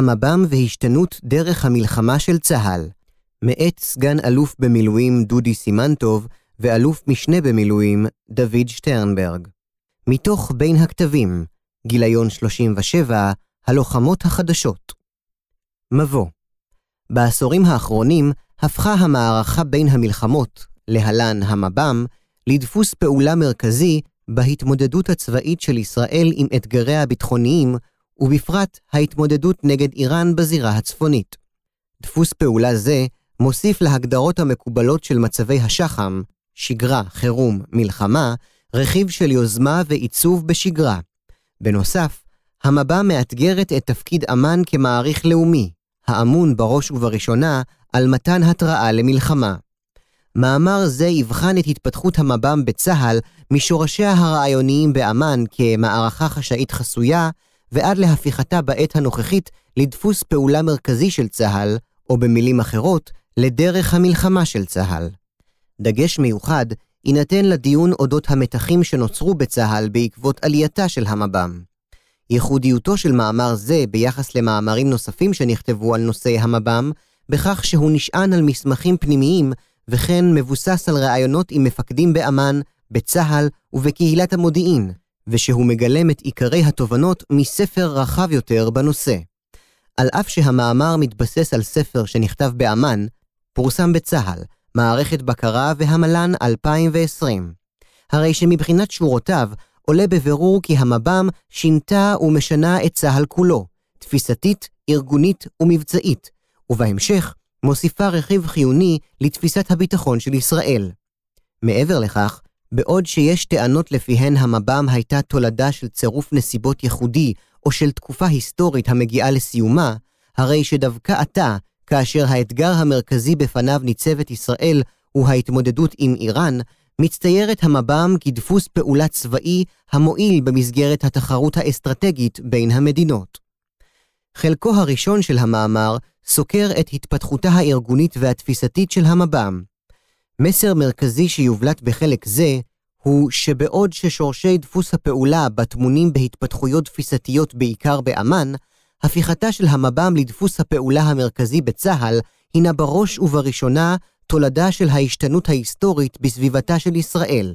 המב"ם והשתנות דרך המלחמה של צה"ל, מאת סגן אלוף במילואים דודי סימנטוב ואלוף משנה במילואים דוד שטרנברג. מתוך בין הכתבים, גיליון 37, הלוחמות החדשות. מבוא בעשורים האחרונים הפכה המערכה בין המלחמות, להלן המב"ם, לדפוס פעולה מרכזי בהתמודדות הצבאית של ישראל עם אתגריה הביטחוניים, ובפרט ההתמודדות נגד איראן בזירה הצפונית. דפוס פעולה זה מוסיף להגדרות המקובלות של מצבי השח"ם, שגרה, חירום, מלחמה, רכיב של יוזמה ועיצוב בשגרה. בנוסף, המבע מאתגרת את תפקיד אמ"ן כמעריך לאומי, האמון בראש ובראשונה על מתן התראה למלחמה. מאמר זה יבחן את התפתחות המב"ם בצה"ל משורשיה הרעיוניים באמ"ן כמערכה חשאית חסויה, ועד להפיכתה בעת הנוכחית לדפוס פעולה מרכזי של צה"ל, או במילים אחרות, לדרך המלחמה של צה"ל. דגש מיוחד יינתן לדיון אודות המתחים שנוצרו בצה"ל בעקבות עלייתה של המב"ם. ייחודיותו של מאמר זה ביחס למאמרים נוספים שנכתבו על נושא המב"ם, בכך שהוא נשען על מסמכים פנימיים, וכן מבוסס על ראיונות עם מפקדים באמ"ן, בצה"ל ובקהילת המודיעין, ושהוא מגלם את עיקרי התובנות מספר רחב יותר בנושא. על אף שהמאמר מתבסס על ספר שנכתב באמ"ן, פורסם בצה"ל, מערכת בקרה והמל"ן 2020. הרי שמבחינת שורותיו, עולה בבירור כי המב"ם שינתה ומשנה את צה"ל כולו, תפיסתית, ארגונית ומבצעית, ובהמשך מוסיפה רכיב חיוני לתפיסת הביטחון של ישראל. מעבר לכך, בעוד שיש טענות לפיהן המב"ם הייתה תולדה של צירוף נסיבות ייחודי או של תקופה היסטורית המגיעה לסיומה, הרי שדווקא עתה, כאשר האתגר המרכזי בפניו ניצבת ישראל הוא ההתמודדות עם איראן, מצטיירת המב"ם כדפוס פעולה צבאי המועיל במסגרת התחרות האסטרטגית בין המדינות. חלקו הראשון של המאמר סוקר את התפתחותה הארגונית והתפיסתית של המב"ם. מסר מרכזי שיובלט בחלק זה הוא שבעוד ששורשי דפוס הפעולה בטמונים בהתפתחויות תפיסתיות בעיקר באמ"ן, הפיכתה של המב"ם לדפוס הפעולה המרכזי בצה"ל הינה בראש ובראשונה תולדה של ההשתנות ההיסטורית בסביבתה של ישראל.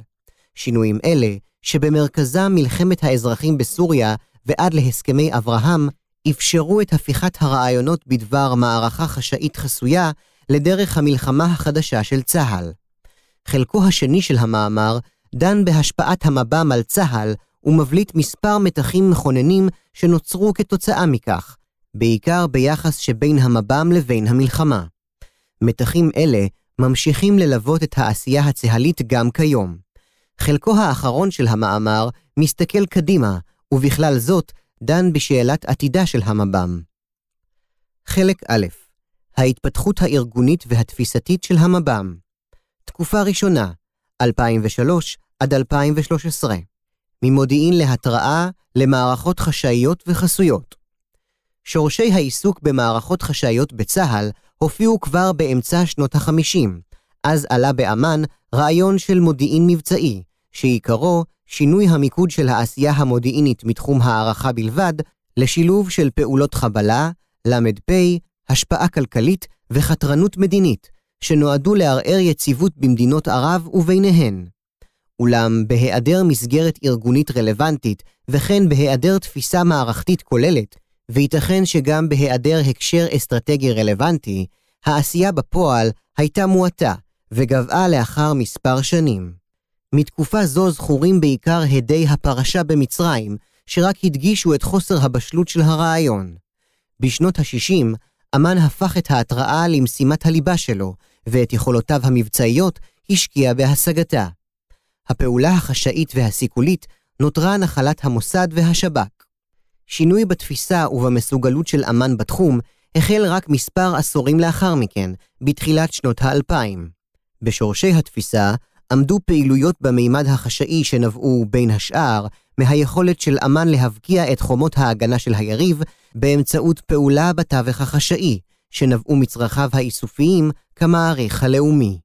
שינויים אלה, שבמרכזם מלחמת האזרחים בסוריה ועד להסכמי אברהם, אפשרו את הפיכת הרעיונות בדבר מערכה חשאית חסויה לדרך המלחמה החדשה של צה"ל. חלקו השני של המאמר דן בהשפעת המב"ם על צה"ל ומבליט מספר מתחים מכוננים שנוצרו כתוצאה מכך, בעיקר ביחס שבין המב"ם לבין המלחמה. מתחים אלה ממשיכים ללוות את העשייה הצה"לית גם כיום. חלקו האחרון של המאמר מסתכל קדימה, ובכלל זאת דן בשאלת עתידה של המב"ם. חלק א' ההתפתחות הארגונית והתפיסתית של המב"ם. תקופה ראשונה, 2003 עד 2013. ממודיעין להתראה למערכות חשאיות וחסויות. שורשי העיסוק במערכות חשאיות בצה"ל הופיעו כבר באמצע שנות ה-50, אז עלה באמ"ן רעיון של מודיעין מבצעי, שעיקרו שינוי המיקוד של העשייה המודיעינית מתחום הערכה בלבד, לשילוב של פעולות חבלה, ל"פ, השפעה כלכלית וחתרנות מדינית, שנועדו לערער יציבות במדינות ערב וביניהן. אולם בהיעדר מסגרת ארגונית רלוונטית, וכן בהיעדר תפיסה מערכתית כוללת, וייתכן שגם בהיעדר הקשר אסטרטגי רלוונטי, העשייה בפועל הייתה מועטה, וגבעה לאחר מספר שנים. מתקופה זו זכורים בעיקר הדי הפרשה במצרים, שרק הדגישו את חוסר הבשלות של הרעיון. בשנות ה-60, אמ"ן הפך את ההתראה למשימת הליבה שלו, ואת יכולותיו המבצעיות השקיע בהשגתה. הפעולה החשאית והסיכולית נותרה נחלת המוסד והשב"כ. שינוי בתפיסה ובמסוגלות של אמ"ן בתחום החל רק מספר עשורים לאחר מכן, בתחילת שנות האלפיים. בשורשי התפיסה עמדו פעילויות במימד החשאי שנבעו, בין השאר, מהיכולת של אמ"ן להבקיע את חומות ההגנה של היריב באמצעות פעולה בתווך החשאי, שנבעו מצרכיו האיסופיים כמעריך הלאומי.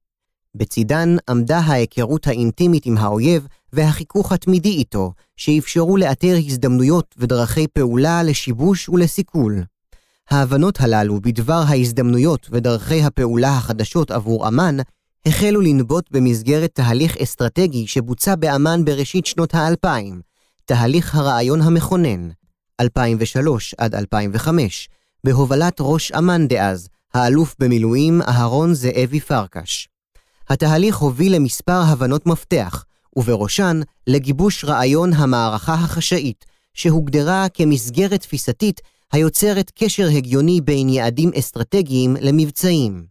בצידן עמדה ההיכרות האינטימית עם האויב והחיכוך התמידי איתו, שאפשרו לאתר הזדמנויות ודרכי פעולה לשיבוש ולסיכול. ההבנות הללו בדבר ההזדמנויות ודרכי הפעולה החדשות עבור אמ"ן החלו לנבוט במסגרת תהליך אסטרטגי שבוצע באמ"ן בראשית שנות האלפיים, תהליך הרעיון המכונן, 2003 עד 2005, בהובלת ראש אמ"ן דאז, האלוף במילואים אהרון זאבי פרקש. התהליך הוביל למספר הבנות מפתח, ובראשן לגיבוש רעיון המערכה החשאית, שהוגדרה כמסגרת תפיסתית היוצרת קשר הגיוני בין יעדים אסטרטגיים למבצעים.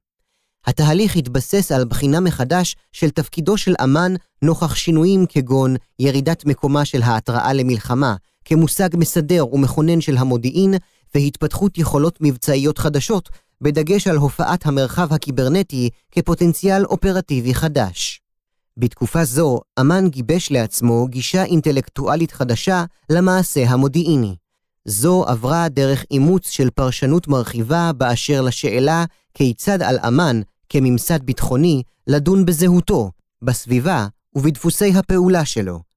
התהליך התבסס על בחינה מחדש של תפקידו של אמ"ן נוכח שינויים כגון ירידת מקומה של ההתראה למלחמה, כמושג מסדר ומכונן של המודיעין, והתפתחות יכולות מבצעיות חדשות, בדגש על הופעת המרחב הקיברנטי כפוטנציאל אופרטיבי חדש. בתקופה זו, אמ"ן גיבש לעצמו גישה אינטלקטואלית חדשה למעשה המודיעיני. זו עברה דרך אימוץ של פרשנות מרחיבה באשר לשאלה כיצד על אמ"ן, כממסד ביטחוני, לדון בזהותו, בסביבה ובדפוסי הפעולה שלו.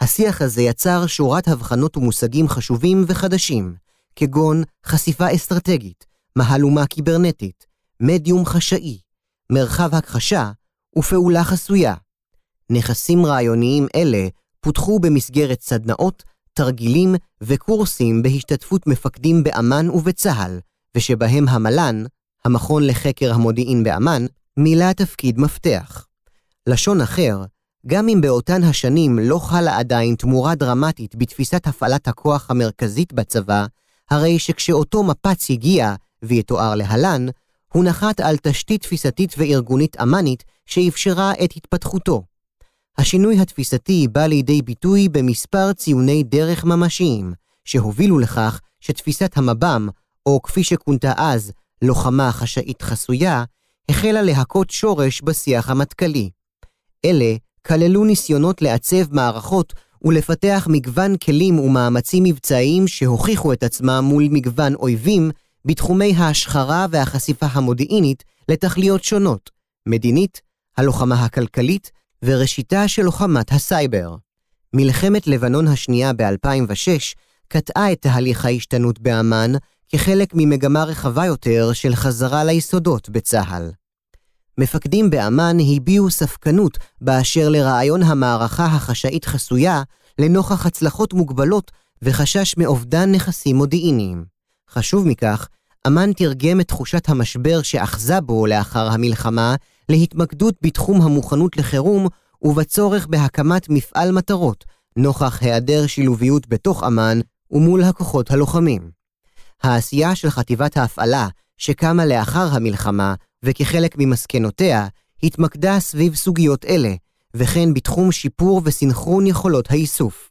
השיח הזה יצר שורת הבחנות ומושגים חשובים וחדשים, כגון חשיפה אסטרטגית, מהלומה קיברנטית, מדיום חשאי, מרחב הכחשה ופעולה חסויה. נכסים רעיוניים אלה פותחו במסגרת סדנאות, תרגילים וקורסים בהשתתפות מפקדים באמ"ן ובצה"ל, ושבהם המל"ן, המכון לחקר המודיעין באמ"ן, מילא תפקיד מפתח. לשון אחר, גם אם באותן השנים לא חלה עדיין תמורה דרמטית בתפיסת הפעלת הכוח המרכזית בצבא, הרי שכשאותו מפץ הגיע, ויתואר להלן, הוא נחת על תשתית תפיסתית וארגונית אמ"נית שאפשרה את התפתחותו. השינוי התפיסתי בא לידי ביטוי במספר ציוני דרך ממשיים, שהובילו לכך שתפיסת המב"ם, או כפי שכונתה אז, לוחמה חשאית חסויה, החלה להכות שורש בשיח המטכ"לי. אלה כללו ניסיונות לעצב מערכות ולפתח מגוון כלים ומאמצים מבצעיים שהוכיחו את עצמם מול מגוון אויבים בתחומי ההשחרה והחשיפה המודיעינית לתכליות שונות, מדינית, הלוחמה הכלכלית וראשיתה של לוחמת הסייבר. מלחמת לבנון השנייה ב-2006 קטעה את תהליך ההשתנות באמ"ן כחלק ממגמה רחבה יותר של חזרה ליסודות בצה"ל. מפקדים באמ"ן הביעו ספקנות באשר לרעיון המערכה החשאית חסויה לנוכח הצלחות מוגבלות וחשש מאובדן נכסים מודיעיניים. חשוב מכך, אמ"ן תרגם את תחושת המשבר שאחזה בו לאחר המלחמה להתמקדות בתחום המוכנות לחירום ובצורך בהקמת מפעל מטרות, נוכח היעדר שילוביות בתוך אמ"ן ומול הכוחות הלוחמים. העשייה של חטיבת ההפעלה, שקמה לאחר המלחמה, וכחלק ממסקנותיה, התמקדה סביב סוגיות אלה, וכן בתחום שיפור וסנכרון יכולות האיסוף.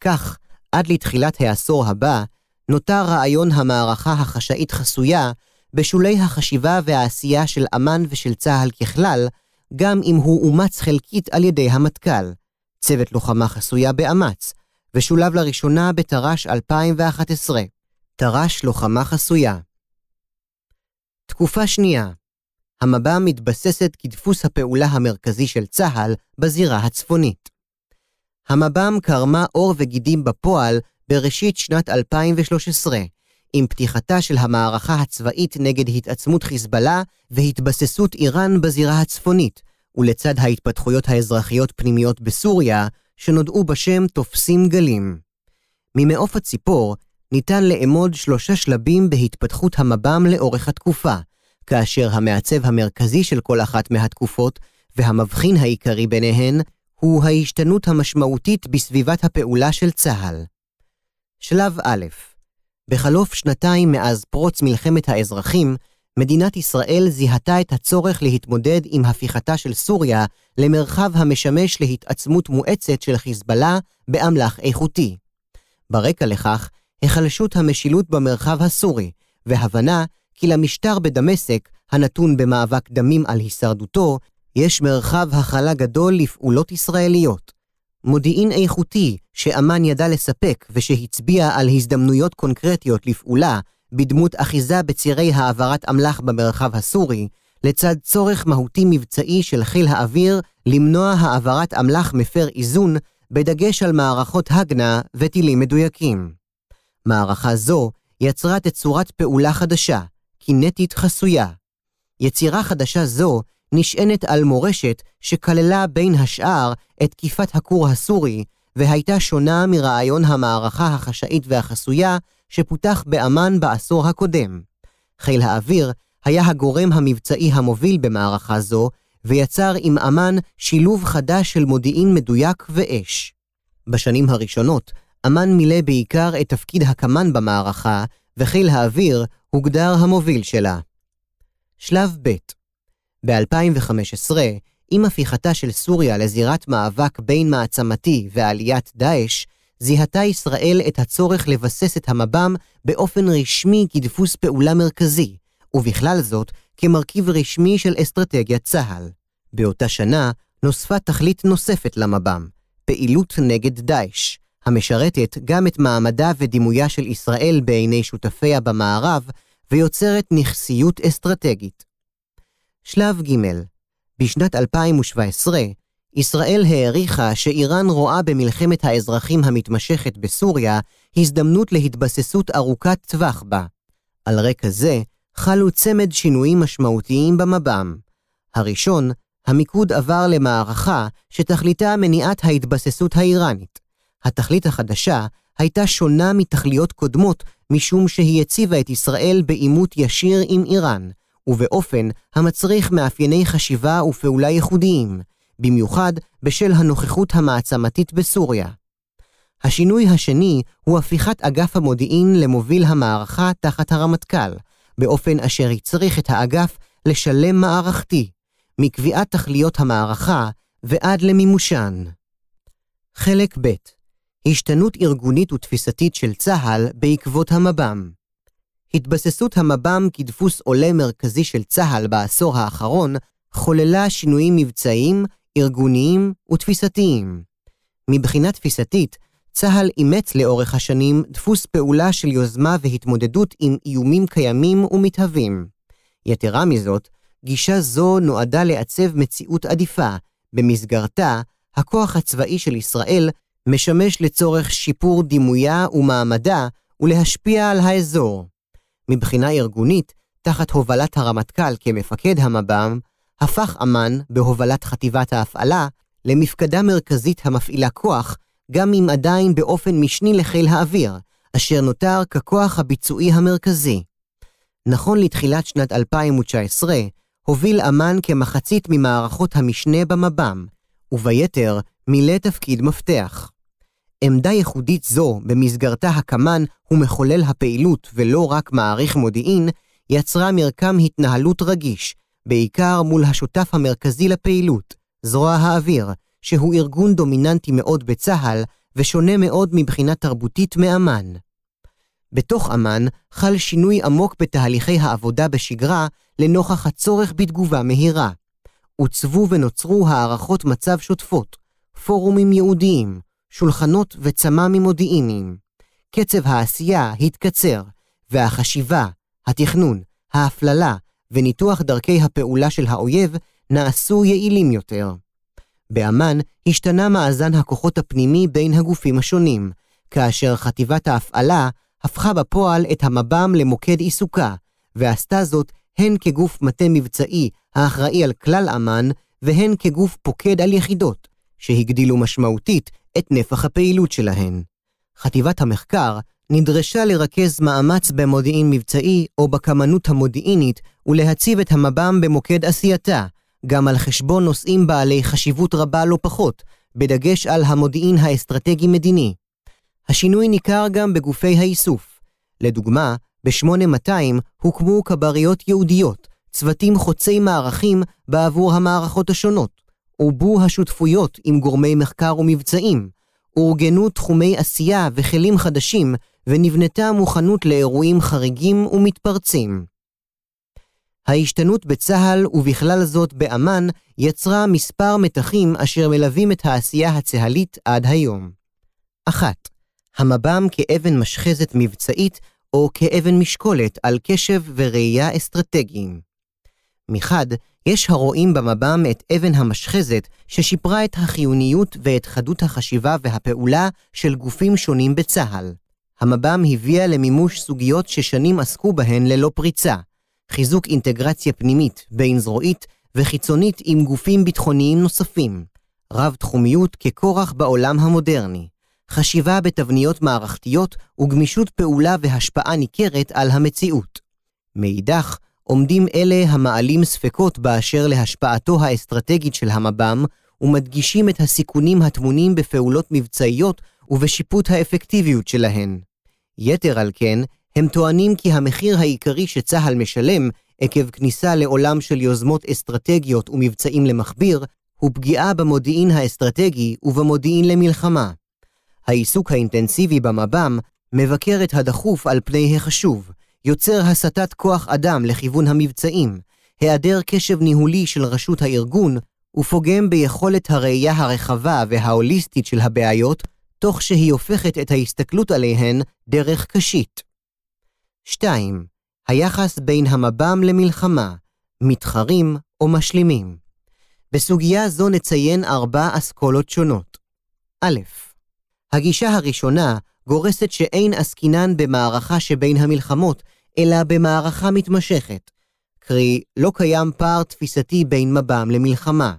כך, עד לתחילת העשור הבא, נותר רעיון המערכה החשאית חסויה בשולי החשיבה והעשייה של אמ"ן ושל צה"ל ככלל, גם אם הוא אומץ חלקית על ידי המטכ"ל, צוות לוחמה חסויה באמ"ץ, ושולב לראשונה בתר"ש 2011, תר"ש לוחמה חסויה. תקופה שנייה המב"ם מתבססת כדפוס הפעולה המרכזי של צה"ל בזירה הצפונית. המב"ם קרמה עור וגידים בפועל בראשית שנת 2013, עם פתיחתה של המערכה הצבאית נגד התעצמות חיזבאללה והתבססות איראן בזירה הצפונית, ולצד ההתפתחויות האזרחיות פנימיות בסוריה, שנודעו בשם תופסים גלים. ממעוף הציפור ניתן לאמוד שלושה שלבים בהתפתחות המב"ם לאורך התקופה, כאשר המעצב המרכזי של כל אחת מהתקופות, והמבחין העיקרי ביניהן, הוא ההשתנות המשמעותית בסביבת הפעולה של צה"ל. שלב א' בחלוף שנתיים מאז פרוץ מלחמת האזרחים, מדינת ישראל זיהתה את הצורך להתמודד עם הפיכתה של סוריה למרחב המשמש להתעצמות מואצת של חיזבאללה באמל"ח איכותי. ברקע לכך, היחלשות המשילות במרחב הסורי, והבנה כי למשטר בדמשק, הנתון במאבק דמים על הישרדותו, יש מרחב הכלה גדול לפעולות ישראליות. מודיעין איכותי שאמ"ן ידע לספק ושהצביע על הזדמנויות קונקרטיות לפעולה בדמות אחיזה בצירי העברת אמל"ח במרחב הסורי, לצד צורך מהותי מבצעי של חיל האוויר למנוע העברת אמל"ח מפר איזון, בדגש על מערכות הגנה וטילים מדויקים. מערכה זו יצרה תצורת פעולה חדשה, קינטית חסויה. יצירה חדשה זו נשענת על מורשת שכללה בין השאר את תקיפת הכור הסורי, והייתה שונה מרעיון המערכה החשאית והחסויה שפותח באמ"ן בעשור הקודם. חיל האוויר היה הגורם המבצעי המוביל במערכה זו, ויצר עם אמ"ן שילוב חדש של מודיעין מדויק ואש. בשנים הראשונות, אמ"ן מילא בעיקר את תפקיד הקמ"ן במערכה, וחיל האוויר הוגדר המוביל שלה. שלב ב' ב-2015, עם הפיכתה של סוריה לזירת מאבק בין מעצמתי ועליית דאעש, זיהתה ישראל את הצורך לבסס את המב"ם באופן רשמי כדפוס פעולה מרכזי, ובכלל זאת כמרכיב רשמי של אסטרטגיית צה"ל. באותה שנה נוספה תכלית נוספת למב"ם, פעילות נגד דאעש, המשרתת גם את מעמדה ודימויה של ישראל בעיני שותפיה במערב, ויוצרת נכסיות אסטרטגית. שלב ג' בשנת 2017, ישראל העריכה שאיראן רואה במלחמת האזרחים המתמשכת בסוריה הזדמנות להתבססות ארוכת טווח בה. על רקע זה, חלו צמד שינויים משמעותיים במב"ם. הראשון, המיקוד עבר למערכה שתכליתה מניעת ההתבססות האיראנית. התכלית החדשה הייתה שונה מתכליות קודמות משום שהיא הציבה את ישראל בעימות ישיר עם איראן, ובאופן המצריך מאפייני חשיבה ופעולה ייחודיים, במיוחד בשל הנוכחות המעצמתית בסוריה. השינוי השני הוא הפיכת אגף המודיעין למוביל המערכה תחת הרמטכ"ל, באופן אשר הצריך את האגף לשלם מערכתי, מקביעת תכליות המערכה ועד למימושן. חלק ב' השתנות ארגונית ותפיסתית של צה"ל בעקבות המב"ם. התבססות המב"ם כדפוס עולה מרכזי של צה"ל בעשור האחרון חוללה שינויים מבצעיים, ארגוניים ותפיסתיים. מבחינה תפיסתית, צה"ל אימץ לאורך השנים דפוס פעולה של יוזמה והתמודדות עם איומים קיימים ומתהווים. יתרה מזאת, גישה זו נועדה לעצב מציאות עדיפה, במסגרתה, הכוח הצבאי של ישראל משמש לצורך שיפור דימויה ומעמדה ולהשפיע על האזור. מבחינה ארגונית, תחת הובלת הרמטכ"ל כמפקד המב"ם, הפך אמ"ן, בהובלת חטיבת ההפעלה, למפקדה מרכזית המפעילה כוח, גם אם עדיין באופן משני לחיל האוויר, אשר נותר ככוח הביצועי המרכזי. נכון לתחילת שנת 2019, הוביל אמ"ן כמחצית ממערכות המשנה במב"ם, וביתר מילא תפקיד מפתח. עמדה ייחודית זו, במסגרתה הקמ"ן הוא מחולל הפעילות ולא רק מעריך מודיעין, יצרה מרקם התנהלות רגיש, בעיקר מול השותף המרכזי לפעילות, זרוע האוויר, שהוא ארגון דומיננטי מאוד בצה"ל ושונה מאוד מבחינה תרבותית מאמ"ן. בתוך אמ"ן חל שינוי עמוק בתהליכי העבודה בשגרה לנוכח הצורך בתגובה מהירה. עוצבו ונוצרו הערכות מצב שוטפות, פורומים ייעודיים, שולחנות וצמ"מים מודיעיניים. קצב העשייה התקצר, והחשיבה, התכנון, ההפללה וניתוח דרכי הפעולה של האויב נעשו יעילים יותר. באמ"ן השתנה מאזן הכוחות הפנימי בין הגופים השונים, כאשר חטיבת ההפעלה הפכה בפועל את המב"ם למוקד עיסוקה, ועשתה זאת הן כגוף מטה מבצעי האחראי על כלל אמ"ן, והן כגוף פוקד על יחידות, שהגדילו משמעותית את נפח הפעילות שלהן. חטיבת המחקר נדרשה לרכז מאמץ במודיעין מבצעי או בקמנות המודיעינית ולהציב את המב"ם במוקד עשייתה, גם על חשבון נושאים בעלי חשיבות רבה לא פחות, בדגש על המודיעין האסטרטגי-מדיני. השינוי ניכר גם בגופי האיסוף. לדוגמה, ב-8200 הוקמו כבריות ייעודיות, צוותים חוצי מערכים בעבור המערכות השונות. עובו השותפויות עם גורמי מחקר ומבצעים, אורגנו תחומי עשייה וכלים חדשים, ונבנתה מוכנות לאירועים חריגים ומתפרצים. ההשתנות בצה"ל, ובכלל זאת באמ"ן, יצרה מספר מתחים אשר מלווים את העשייה הצה"לית עד היום. 1. המב"ם כאבן משחזת מבצעית או כאבן משקולת על קשב וראייה אסטרטגיים. מחד, יש הרואים במב"ם את אבן המשחזת ששיפרה את החיוניות ואת חדות החשיבה והפעולה של גופים שונים בצה"ל. המב"ם הביאה למימוש סוגיות ששנים עסקו בהן ללא פריצה, חיזוק אינטגרציה פנימית, בין זרועית וחיצונית עם גופים ביטחוניים נוספים, רב-תחומיות ככורח בעולם המודרני, חשיבה בתבניות מערכתיות וגמישות פעולה והשפעה ניכרת על המציאות. מאידך, עומדים אלה המעלים ספקות באשר להשפעתו האסטרטגית של המב"ם, ומדגישים את הסיכונים הטמונים בפעולות מבצעיות ובשיפוט האפקטיביות שלהן. יתר על כן, הם טוענים כי המחיר העיקרי שצה"ל משלם עקב כניסה לעולם של יוזמות אסטרטגיות ומבצעים למכביר, הוא פגיעה במודיעין האסטרטגי ובמודיעין למלחמה. העיסוק האינטנסיבי במב"ם מבקר את הדחוף על פני החשוב, יוצר הסטת כוח אדם לכיוון המבצעים, היעדר קשב ניהולי של רשות הארגון, ופוגם ביכולת הראייה הרחבה וההוליסטית של הבעיות, תוך שהיא הופכת את ההסתכלות עליהן דרך קשית. 2. היחס בין המב"ם למלחמה, מתחרים או משלימים. בסוגיה זו נציין ארבע אסכולות שונות. א. הגישה הראשונה גורסת שאין עסקינן במערכה שבין המלחמות, אלא במערכה מתמשכת. קרי, לא קיים פער תפיסתי בין מב"ם למלחמה.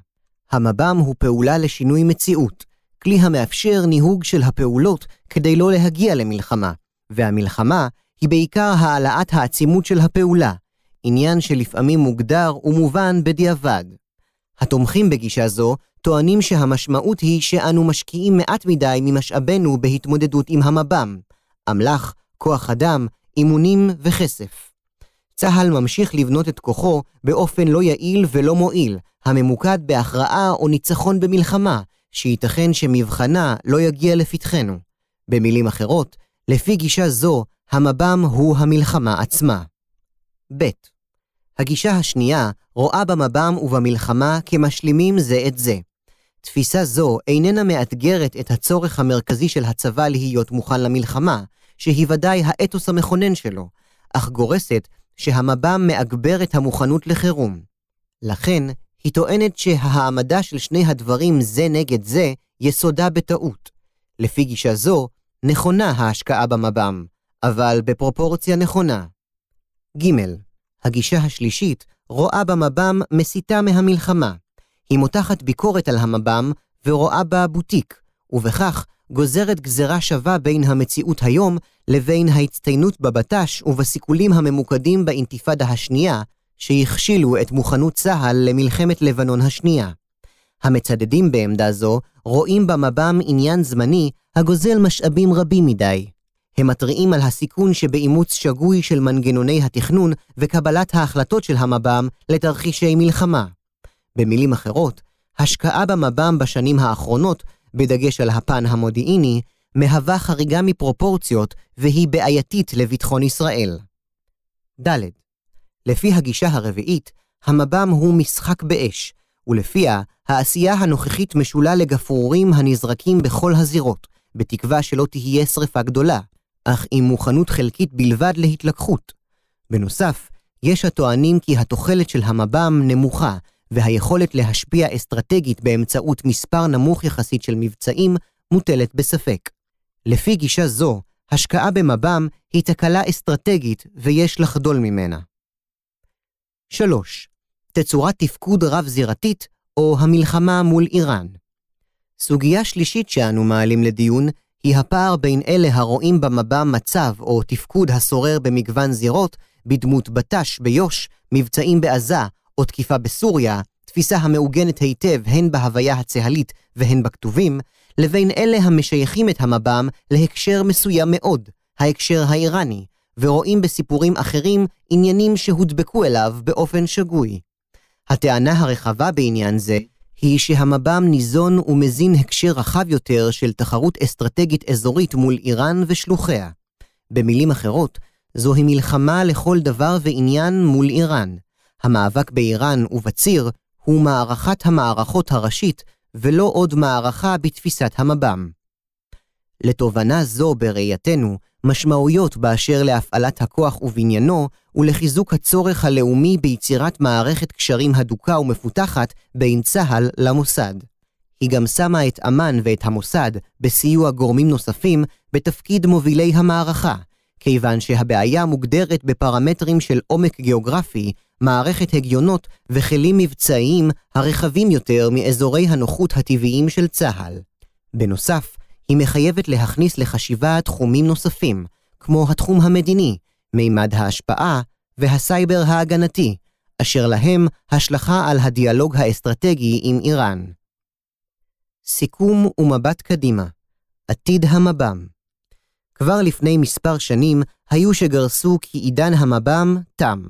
המב"ם הוא פעולה לשינוי מציאות, כלי המאפשר ניהוג של הפעולות כדי לא להגיע למלחמה, והמלחמה היא בעיקר העלאת העצימות של הפעולה, עניין שלפעמים מוגדר ומובן בדיעבד. התומכים בגישה זו טוענים שהמשמעות היא שאנו משקיעים מעט מדי ממשאבינו בהתמודדות עם המב"ם, אמל"ח, כוח אדם, אימונים וכסף. צה"ל ממשיך לבנות את כוחו באופן לא יעיל ולא מועיל, הממוקד בהכרעה או ניצחון במלחמה, שייתכן שמבחנה לא יגיע לפתחנו. במילים אחרות, לפי גישה זו, המב"ם הוא המלחמה עצמה. ב. הגישה השנייה רואה במב"ם ובמלחמה כמשלימים זה את זה. תפיסה זו איננה מאתגרת את הצורך המרכזי של הצבא להיות מוכן למלחמה, שהיא ודאי האתוס המכונן שלו, אך גורסת שהמב"ם מאגבר את המוכנות לחירום. לכן, היא טוענת שהעמדה של שני הדברים זה נגד זה יסודה בטעות. לפי גישה זו, נכונה ההשקעה במב"ם, אבל בפרופורציה נכונה. ג. הגישה השלישית רואה במב"ם מסיתה מהמלחמה. היא מותחת ביקורת על המב"ם ורואה בה בוטיק, ובכך גוזרת גזרה שווה בין המציאות היום לבין ההצטיינות בבט"ש ובסיכולים הממוקדים באינתיפאדה השנייה, שהכשילו את מוכנות צה"ל למלחמת לבנון השנייה. המצדדים בעמדה זו רואים במב"ם עניין זמני הגוזל משאבים רבים מדי. הם מתריעים על הסיכון שבאימוץ שגוי של מנגנוני התכנון וקבלת ההחלטות של המב"ם לתרחישי מלחמה. במילים אחרות, השקעה במב"ם בשנים האחרונות, בדגש על הפן המודיעיני, מהווה חריגה מפרופורציות והיא בעייתית לביטחון ישראל. ד. לפי הגישה הרביעית, המב"ם הוא משחק באש, ולפיה העשייה הנוכחית משולה לגפרורים הנזרקים בכל הזירות, בתקווה שלא תהיה שרפה גדולה, אך עם מוכנות חלקית בלבד להתלקחות. בנוסף, יש הטוענים כי התוחלת של המב"ם נמוכה, והיכולת להשפיע אסטרטגית באמצעות מספר נמוך יחסית של מבצעים מוטלת בספק. לפי גישה זו, השקעה במב"ם היא תקלה אסטרטגית ויש לחדול ממנה. 3. תצורת תפקוד רב-זירתית או המלחמה מול איראן. סוגיה שלישית שאנו מעלים לדיון היא הפער בין אלה הרואים במב"ם מצב או תפקוד השורר במגוון זירות, בדמות בט"ש ביו"ש, מבצעים בעזה או תקיפה בסוריה, תפיסה המעוגנת היטב הן בהוויה הצה"לית והן בכתובים, לבין אלה המשייכים את המב"ם להקשר מסוים מאוד, ההקשר האיראני, ורואים בסיפורים אחרים עניינים שהודבקו אליו באופן שגוי. הטענה הרחבה בעניין זה היא שהמב"ם ניזון ומזין הקשר רחב יותר של תחרות אסטרטגית אזורית מול איראן ושלוחיה. במילים אחרות, זוהי מלחמה לכל דבר ועניין מול איראן. המאבק באיראן ובציר הוא מערכת המערכות הראשית, ולא עוד מערכה בתפיסת המב"ם. לתובנה זו בראייתנו, משמעויות באשר להפעלת הכוח ובניינו ולחיזוק הצורך הלאומי ביצירת מערכת קשרים הדוקה ומפותחת בין צה"ל למוסד. היא גם שמה את אמ"ן ואת המוסד, בסיוע גורמים נוספים, בתפקיד מובילי המערכה, כיוון שהבעיה מוגדרת בפרמטרים של עומק גיאוגרפי, מערכת הגיונות וכלים מבצעיים הרחבים יותר מאזורי הנוחות הטבעיים של צה"ל. בנוסף, היא מחייבת להכניס לחשיבה תחומים נוספים, כמו התחום המדיני, מימד ההשפעה והסייבר ההגנתי, אשר להם השלכה על הדיאלוג האסטרטגי עם איראן. סיכום ומבט קדימה עתיד המב"ם כבר לפני מספר שנים היו שגרסו כי עידן המב"ם תם.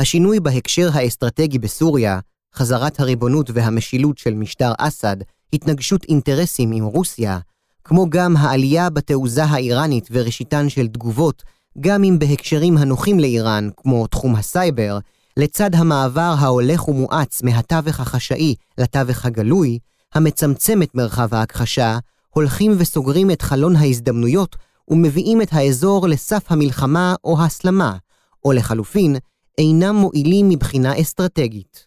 השינוי בהקשר האסטרטגי בסוריה, חזרת הריבונות והמשילות של משטר אסד, התנגשות אינטרסים עם רוסיה, כמו גם העלייה בתעוזה האיראנית וראשיתן של תגובות, גם אם בהקשרים הנוחים לאיראן, כמו תחום הסייבר, לצד המעבר ההולך ומואץ מהתווך החשאי לתווך הגלוי, המצמצם את מרחב ההכחשה, הולכים וסוגרים את חלון ההזדמנויות ומביאים את האזור לסף המלחמה או הסלמה, או לחלופין, אינם מועילים מבחינה אסטרטגית.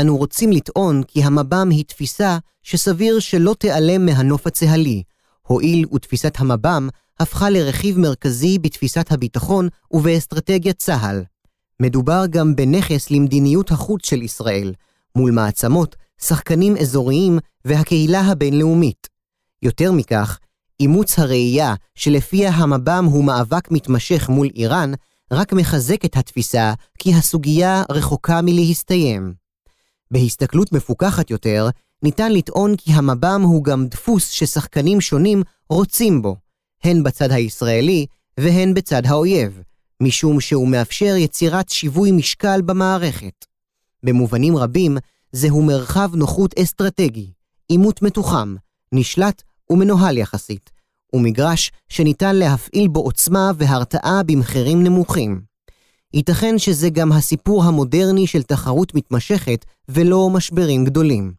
אנו רוצים לטעון כי המב"ם היא תפיסה שסביר שלא תיעלם מהנוף הצהלי, הואיל ותפיסת המב"ם הפכה לרכיב מרכזי בתפיסת הביטחון ובאסטרטגיית צה"ל. מדובר גם בנכס למדיניות החוץ של ישראל, מול מעצמות, שחקנים אזוריים והקהילה הבינלאומית. יותר מכך, אימוץ הראייה שלפיה המב"ם הוא מאבק מתמשך מול איראן, רק מחזק את התפיסה כי הסוגיה רחוקה מלהסתיים. בהסתכלות מפוכחת יותר, ניתן לטעון כי המב"ם הוא גם דפוס ששחקנים שונים רוצים בו, הן בצד הישראלי והן בצד האויב, משום שהוא מאפשר יצירת שיווי משקל במערכת. במובנים רבים, זהו מרחב נוחות אסטרטגי, עימות מתוחם, נשלט ומנוהל יחסית, ומגרש שניתן להפעיל בו עוצמה והרתעה במחירים נמוכים. ייתכן שזה גם הסיפור המודרני של תחרות מתמשכת ולא משברים גדולים.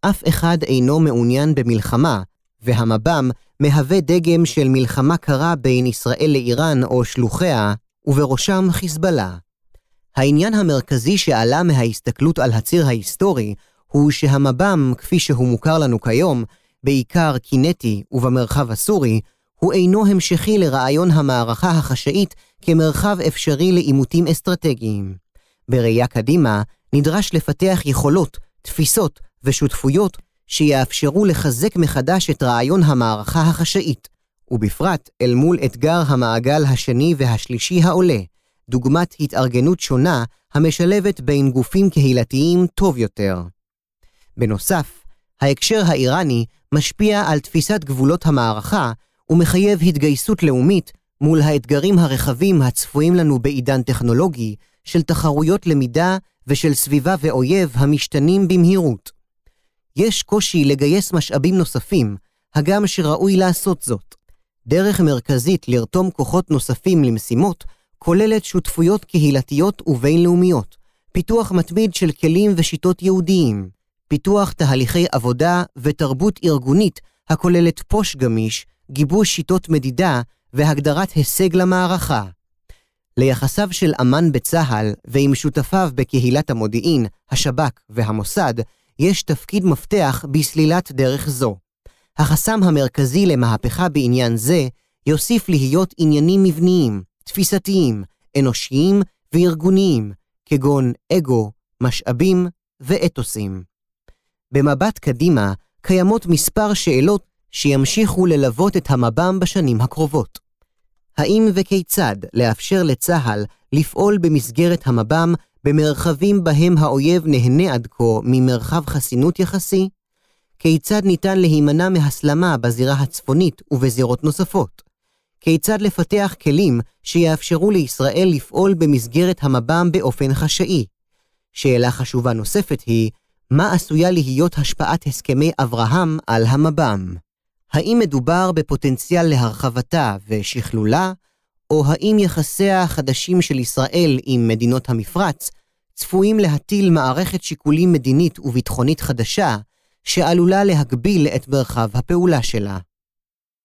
אף אחד אינו מעוניין במלחמה, והמב"ם מהווה דגם של מלחמה קרה בין ישראל לאיראן או שלוחיה, ובראשם חיזבאללה. העניין המרכזי שעלה מההסתכלות על הציר ההיסטורי, הוא שהמב"ם, כפי שהוא מוכר לנו כיום, בעיקר קינטי ובמרחב הסורי, הוא אינו המשכי לרעיון המערכה החשאית כמרחב אפשרי לעימותים אסטרטגיים. בראייה קדימה, נדרש לפתח יכולות, תפיסות ושותפויות שיאפשרו לחזק מחדש את רעיון המערכה החשאית, ובפרט אל מול אתגר המעגל השני והשלישי העולה, דוגמת התארגנות שונה המשלבת בין גופים קהילתיים טוב יותר. בנוסף, ההקשר האיראני משפיע על תפיסת גבולות המערכה ומחייב התגייסות לאומית מול האתגרים הרחבים הצפויים לנו בעידן טכנולוגי של תחרויות למידה ושל סביבה ואויב המשתנים במהירות. יש קושי לגייס משאבים נוספים, הגם שראוי לעשות זאת. דרך מרכזית לרתום כוחות נוספים למשימות כוללת שותפויות קהילתיות ובינלאומיות, פיתוח מתמיד של כלים ושיטות יהודיים, פיתוח תהליכי עבודה ותרבות ארגונית הכוללת פוש גמיש, גיבוש שיטות מדידה והגדרת הישג למערכה. ליחסיו של אמ"ן בצה"ל ועם שותפיו בקהילת המודיעין, השב"כ והמוסד, יש תפקיד מפתח בסלילת דרך זו. החסם המרכזי למהפכה בעניין זה יוסיף להיות עניינים מבניים, תפיסתיים, אנושיים וארגוניים, כגון אגו, משאבים ואתוסים. במבט קדימה, קיימות מספר שאלות שימשיכו ללוות את המב"ם בשנים הקרובות. האם וכיצד לאפשר לצה"ל לפעול במסגרת המב"ם במרחבים בהם האויב נהנה עד כה ממרחב חסינות יחסי? כיצד ניתן להימנע מהסלמה בזירה הצפונית ובזירות נוספות? כיצד לפתח כלים שיאפשרו לישראל לפעול במסגרת המב"ם באופן חשאי? שאלה חשובה נוספת היא, מה עשויה להיות השפעת הסכמי אברהם על המב"ם? האם מדובר בפוטנציאל להרחבתה ושכלולה, או האם יחסיה החדשים של ישראל עם מדינות המפרץ צפויים להטיל מערכת שיקולים מדינית וביטחונית חדשה, שעלולה להגביל את מרחב הפעולה שלה.